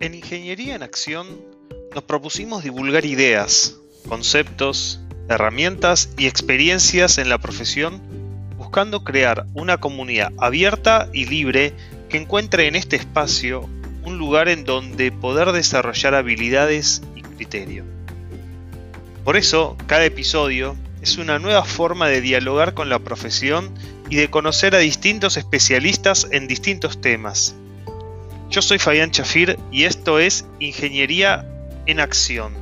En Ingeniería en Acción nos propusimos divulgar ideas, conceptos, herramientas y experiencias en la profesión buscando crear una comunidad abierta y libre que encuentre en este espacio un lugar en donde poder desarrollar habilidades y criterio. Por eso, cada episodio es una nueva forma de dialogar con la profesión y de conocer a distintos especialistas en distintos temas. Yo soy Fabián Chafir y esto es Ingeniería en Acción.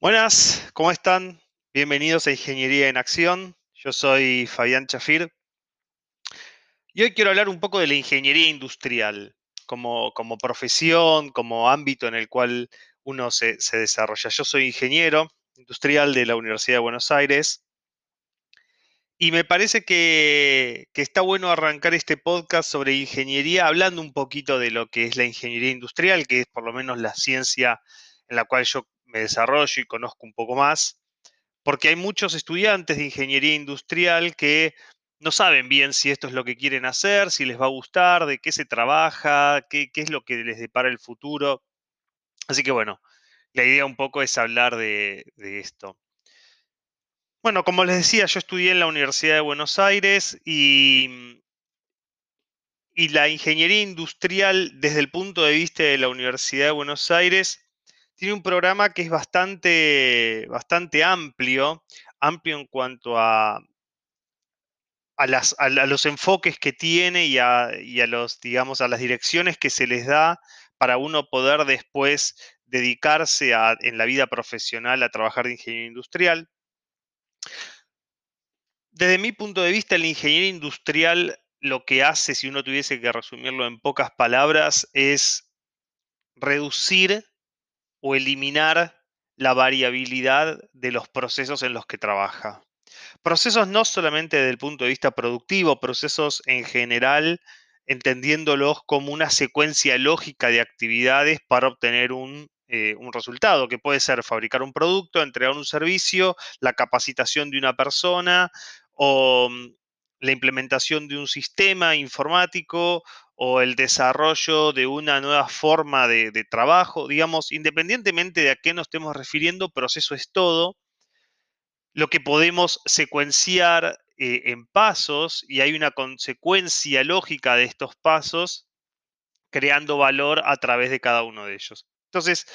Buenas, ¿cómo están? Bienvenidos a Ingeniería en Acción. Yo soy Fabián Chafir. Y hoy quiero hablar un poco de la ingeniería industrial como, como profesión, como ámbito en el cual uno se, desarrolla. Yo soy ingeniero industrial de la Universidad de Buenos Aires y me parece que, que, está bueno arrancar este podcast sobre ingeniería hablando un poquito de lo que es la ingeniería industrial, que es por lo menos la ciencia en la cual yo me desarrollo y conozco un poco más, porque hay muchos estudiantes de ingeniería industrial que no saben bien si esto es lo que quieren hacer, si les va a gustar, de qué se trabaja, qué, es lo que les depara el futuro. Así que bueno, la idea un poco es hablar de, esto. Bueno, como les decía, yo estudié en la Universidad de Buenos Aires y, y la ingeniería industrial desde el punto de vista de la Universidad de Buenos Aires tiene un programa que es bastante, bastante amplio, amplio en cuanto a, a, los enfoques que tiene y a, los, digamos, a las direcciones que se les da para uno poder después dedicarse en la vida profesional a trabajar de ingeniería industrial. Desde mi punto de vista, la ingeniería industrial lo que hace, si uno tuviese que resumirlo en pocas palabras, es reducir o eliminar la variabilidad de los procesos en los que trabaja. Procesos no solamente desde el punto de vista productivo, procesos en general, entendiéndolos como una secuencia lógica de actividades para obtener un, eh, resultado, que puede ser fabricar un producto, entregar un servicio, la capacitación de una persona o mm, la implementación de un sistema informático o el desarrollo de una nueva forma de, de, trabajo, digamos, independientemente de a qué nos estemos refiriendo, proceso es todo lo que podemos secuenciar eh, en pasos y hay una consecuencia lógica de estos pasos creando valor a través de cada uno de ellos. Entonces,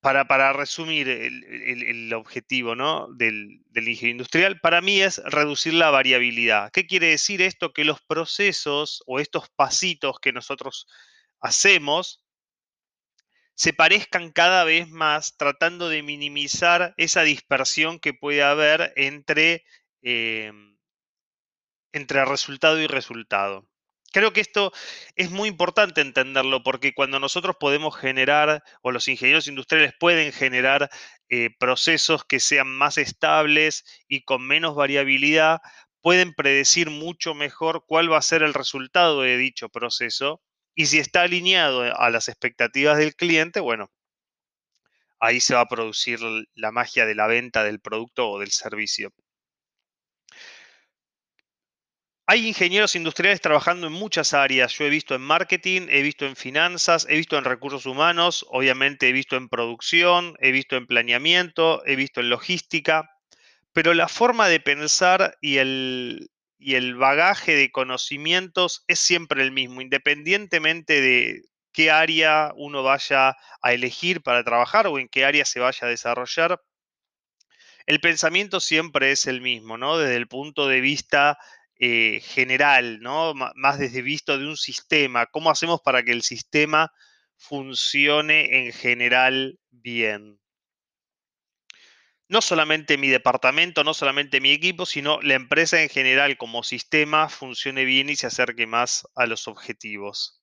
para, para resumir el, objetivo ¿no? del, del ingenio industrial, para mí es reducir la variabilidad. ¿Qué quiere decir esto? Que los procesos o estos pasitos que nosotros hacemos se parezcan cada vez más, tratando de minimizar esa dispersión que puede haber entre, em, entre resultado y resultado. Creo que esto es muy importante entenderlo porque cuando nosotros podemos generar, o los ingenieros industriales pueden generar eh, procesos que sean más estables y con menos variabilidad, pueden predecir mucho mejor cuál va a ser el resultado de dicho proceso y si está alineado a las expectativas del cliente, bueno, ahí se va a producir la magia de la venta del producto o del servicio. Hay ingenieros industriales trabajando en muchas áreas. Yo he visto en marketing, he visto en finanzas, he visto en recursos humanos, obviamente he visto en producción, he visto en planeamiento, he visto en logística, pero la forma de pensar y el, y el bagaje de conocimientos es siempre el mismo, independientemente de qué área uno vaya a elegir para trabajar o en qué área se vaya a desarrollar. El pensamiento siempre es el mismo, ¿no? Desde el punto de vista eh, general, ¿no? más desde visto de un sistema. ¿Cómo hacemos para que el sistema funcione en general bien? No solamente mi departamento, no solamente mi equipo, sino la empresa en general como sistema funcione bien y se acerque más a los objetivos.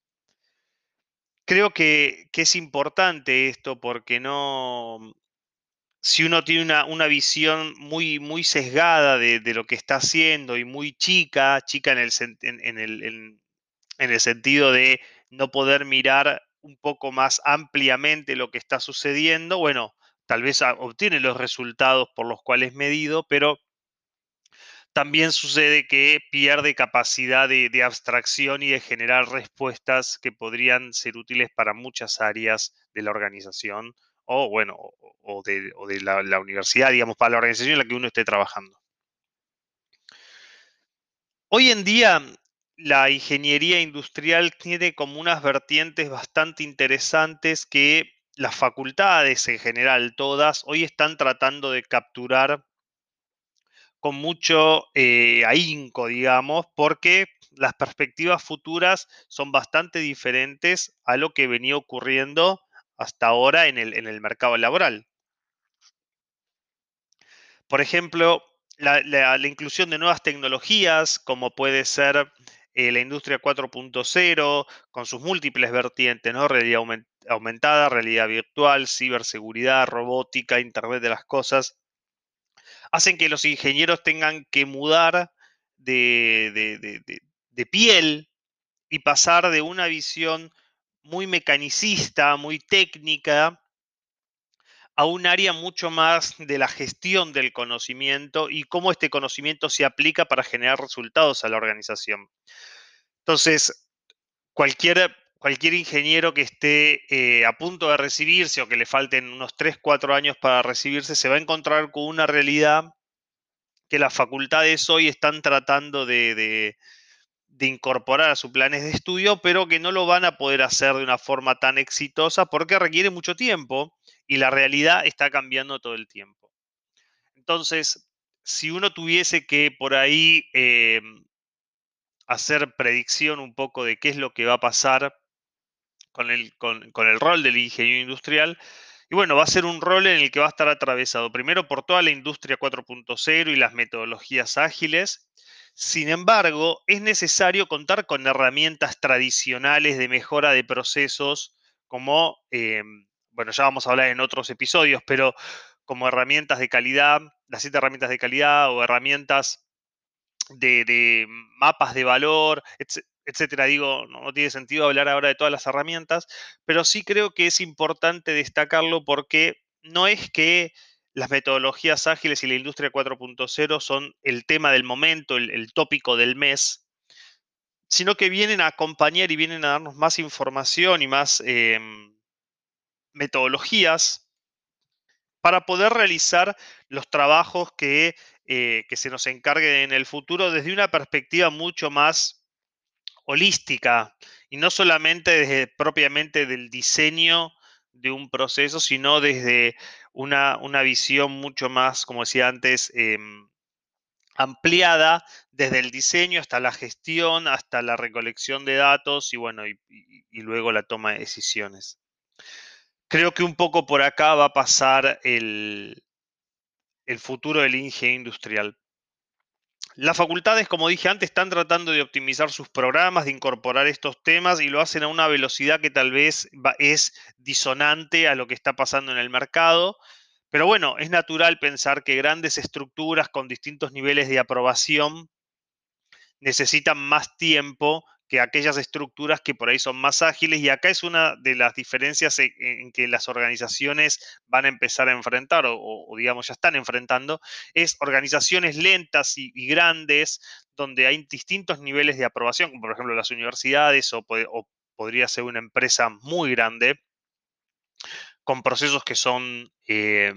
Creo que, es importante esto porque no, si uno tiene una, visión muy, muy sesgada de, lo que está haciendo y muy chica, chica en el, en el sentido de no poder mirar un poco más ampliamente lo que está sucediendo, bueno, tal vez obtiene los resultados por los cuales medido, pero también sucede que pierde capacidad de, abstracción y de generar respuestas que podrían ser útiles para muchas áreas de la organización o, bueno, o de, la, la, universidad, digamos, para la organización en la que uno esté trabajando. Hoy en día, la ingeniería industrial tiene como unas vertientes bastante interesantes que las facultades en general, todas, hoy están tratando de capturar con mucho eh, ahínco, digamos, porque las perspectivas futuras son bastante diferentes a lo que venía ocurriendo hasta ahora en el, en el mercado laboral. Por ejemplo, la, inclusión de nuevas tecnologías, como puede ser eh, la industria 4.0, con sus múltiples vertientes, ¿no? Aumentada, realidad virtual, ciberseguridad, robótica, Internet de las cosas, hacen que los ingenieros tengan que mudar de, piel y pasar de una visión muy mecanicista, muy técnica, a un área mucho más de la gestión del conocimiento y cómo este conocimiento se aplica para generar resultados a la organización. Entonces, cualquier, cualquier ingeniero que esté eh, a punto de recibirse o que le falten unos 3, 4 años para recibirse, se va a encontrar con una realidad que las facultades hoy están tratando de, incorporar a sus planes de estudio, pero que no lo van a poder hacer de una forma tan exitosa porque requiere mucho tiempo y la realidad está cambiando todo el tiempo. Entonces, si uno tuviese que por ahí eh, hacer predicción un poco de qué es lo que va a pasar con el, con el rol del ingeniero industrial, y bueno, va a ser un rol en el que va a estar atravesado primero por toda la industria 4.0 y las metodologías ágiles. Sin embargo, es necesario contar con herramientas tradicionales de mejora de procesos como, eh, bueno, ya vamos a hablar en otros episodios, pero como herramientas de calidad, las siete herramientas de calidad o herramientas de, mapas de valor, etcétera. Digo, no, tiene sentido hablar ahora de todas las herramientas, pero sí creo que es importante destacarlo porque no es que las metodologías ágiles y la industria 4.0 son el tema del momento, el, tópico del mes, sino que vienen a acompañar y vienen a darnos más información y más em, metodologías para poder realizar los trabajos que, eh, que se nos encarguen en el futuro desde una perspectiva mucho más holística y no solamente desde propiamente del diseño de un proceso, sino desde una, visión mucho más, como decía antes, em, ampliada desde el diseño hasta la gestión, hasta la recolección de datos y bueno, y, luego la toma de decisiones. Creo que un poco por acá va a pasar el, el futuro del ingenio industrial. Las facultades, como dije antes, están tratando de optimizar sus programas, de incorporar estos temas y lo hacen a una velocidad que tal vez es disonante a lo que está pasando en el mercado. Pero bueno, es natural pensar que grandes estructuras con distintos niveles de aprobación necesitan más tiempo que aquellas estructuras que por ahí son más ágiles y acá es una de las diferencias en, que las organizaciones van a empezar a enfrentar o, digamos ya están enfrentando, es organizaciones lentas y, grandes donde hay distintos niveles de aprobación, como por ejemplo las universidades o, podría ser una empresa muy grande con procesos que son... Eh,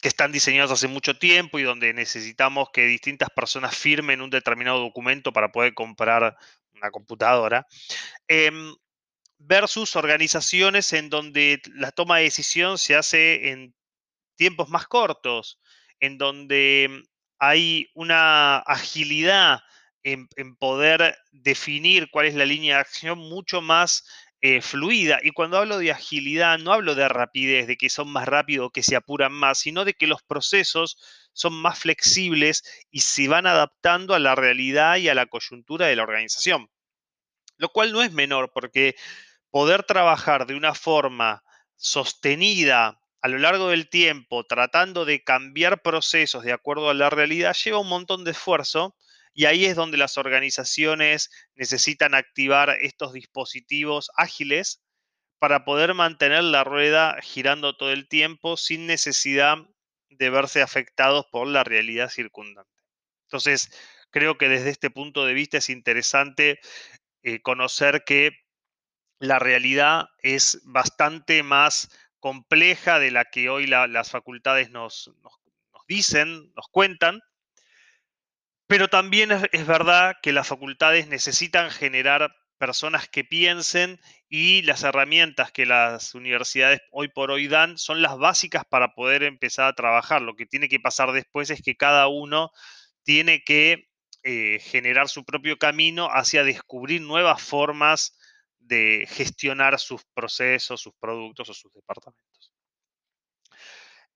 que están diseñados hace mucho tiempo y donde necesitamos que distintas personas firmen un determinado documento para poder comprar una computadora, em, versus organizaciones en donde la toma de decisión se hace en tiempos más cortos, en donde hay una agilidad en, poder definir cuál es la línea de acción mucho más eh, fluida. Y cuando hablo de agilidad, no hablo de rapidez, de que son más rápidos, que se apuran más, sino de que los procesos son más flexibles y se van adaptando a la realidad y a la coyuntura de la organización. Lo cual no es menor, porque poder trabajar de una forma sostenida a lo largo del tiempo, tratando de cambiar procesos de acuerdo a la realidad, lleva un montón de esfuerzo y ahí es donde las organizaciones necesitan activar estos dispositivos ágiles para poder mantener la rueda girando todo el tiempo sin necesidad de verse afectados por la realidad circundante. Entonces, creo que desde este punto de vista es interesante eh, conocer que la realidad es bastante más compleja de la que hoy las facultades nos, dicen, nos cuentan, pero también es, verdad que las facultades necesitan generar personas que piensen y las herramientas que las universidades hoy por hoy dan son las básicas para poder empezar a trabajar. Lo que tiene que pasar después es que cada uno tiene que eh, generar su propio camino hacia descubrir nuevas formas de gestionar sus procesos, sus productos o sus departamentos.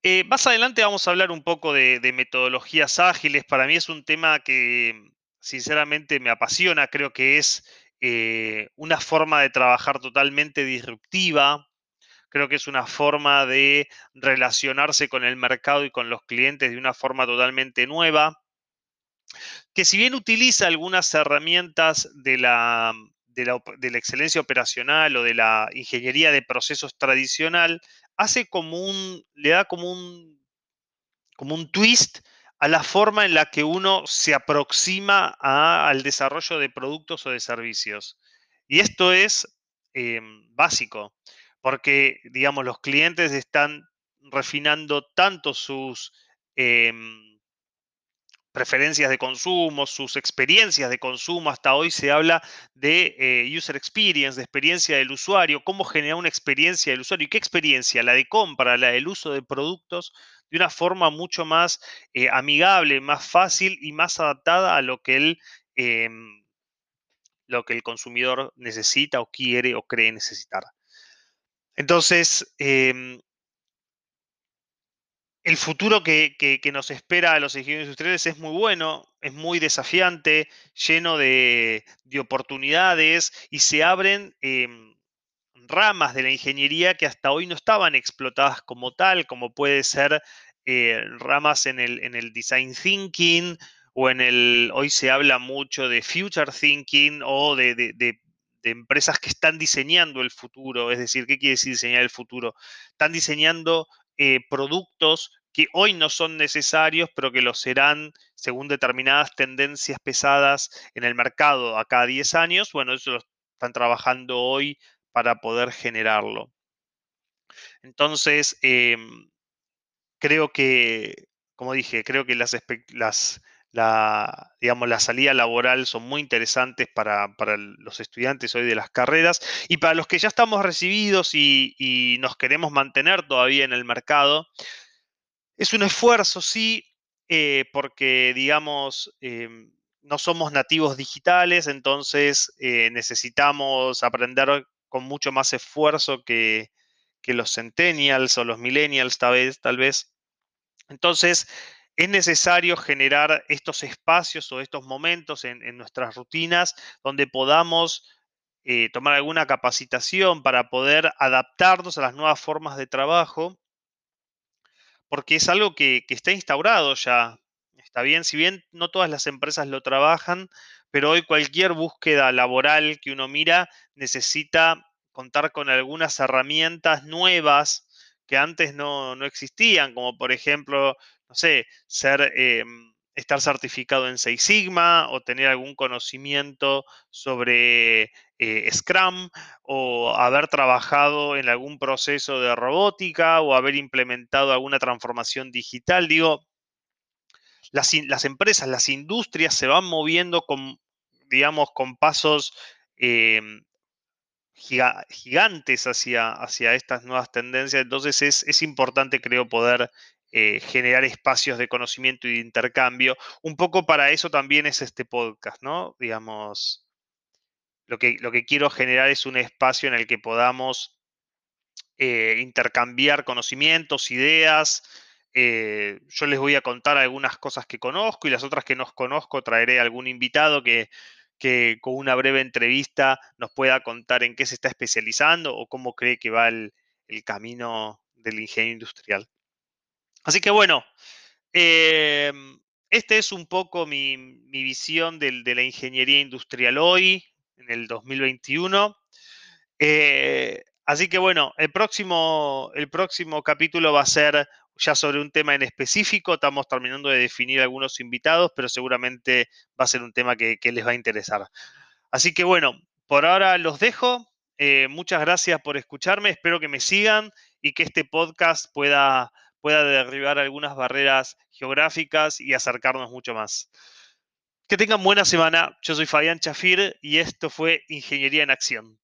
Eh, más adelante vamos a hablar un poco de, metodologías ágiles. Para mí es un tema que sinceramente me apasiona. Creo que es eh, una forma de trabajar totalmente disruptiva. Creo que es una forma de relacionarse con el mercado y con los clientes de una forma totalmente nueva. Que si bien utiliza algunas herramientas de la, de la, excelencia operacional o de la ingeniería de procesos tradicional, hace como un, le da como un, como un twist a la forma en la que uno se aproxima al desarrollo de productos o de servicios. Y esto es em, básico, porque, digamos, los clientes están refinando tanto sus... Em, preferencias de consumo, sus experiencias de consumo. Hasta hoy se habla de eh, user experience, de experiencia del usuario, cómo generar una experiencia del usuario. ¿Y qué experiencia? La de compra, la del uso de productos de una forma mucho más eh, amigable, más fácil y más adaptada a lo que el, em, lo que el consumidor necesita o quiere o cree necesitar. Entonces, em, el futuro que, nos espera a los ingenieros industriales es muy bueno, es muy desafiante, lleno de, oportunidades y se abren em, ramas de la ingeniería que hasta hoy no estaban explotadas como tal, como puede ser eh, ramas en el, design thinking o en el, hoy se habla mucho de future thinking o de empresas que están diseñando el futuro. Es decir, ¿qué quiere decir diseñar el futuro? Están diseñando eh, productos que hoy no son necesarios, pero que lo serán según determinadas tendencias pesadas en el mercado a cada 10 años. Bueno, eso lo están trabajando hoy para poder generarlo. Entonces, em, creo que, como dije, creo que las, las la, digamos, la salida laboral son muy interesantes para, los estudiantes hoy de las carreras y para los que ya estamos recibidos y, nos queremos mantener todavía en el mercado. Es un esfuerzo, sí, eh, porque, digamos, em, no somos nativos digitales, entonces eh, necesitamos aprender con mucho más esfuerzo que, que los centennials o los millennials, tal vez. Tal vez. Entonces, es necesario generar estos espacios o estos momentos en, nuestras rutinas donde podamos eh, tomar alguna capacitación para poder adaptarnos a las nuevas formas de trabajo, porque es algo que, que está instaurado ya. Está bien, si bien no todas las empresas lo trabajan, pero hoy cualquier búsqueda laboral que uno mira necesita contar con algunas herramientas nuevas que antes no, no existían, como por ejemplo no sé, ser, em, estar certificado en Six Sigma o tener algún conocimiento sobre eh, Scrum o haber trabajado en algún proceso de robótica o haber implementado alguna transformación digital. Digo, las, las empresas, las industrias se van moviendo con, digamos, con pasos em, gigantes hacia, hacia estas nuevas tendencias. Entonces es, es importante, creo, poder eh, generar espacios de conocimiento y de intercambio. Un poco para eso también es este podcast, ¿no? Digamos, lo que, lo que quiero generar es un espacio en el que podamos eh, intercambiar conocimientos, ideas. Eh, yo les voy a contar algunas cosas que conozco y las otras que no conozco traeré algún invitado que, que con una breve entrevista nos pueda contar en qué se está especializando o cómo cree que va el, el camino del ingenio industrial. Así que bueno, em, esta es un poco mi, visión de la ingeniería industrial hoy, en el 2021. Eh, Así que bueno, el próximo, el próximo capítulo va a ser ya sobre un tema en específico. Estamos terminando de definir algunos invitados, pero seguramente va a ser un tema que, les va a interesar. Así que bueno, por ahora los dejo. Eh, muchas gracias por escucharme. Espero que me sigan y que este podcast pueda, pueda derribar algunas barreras geográficas y acercarnos mucho más. Que tengan buena semana. Yo soy Fabián Chafir y esto fue Ingeniería en Acción.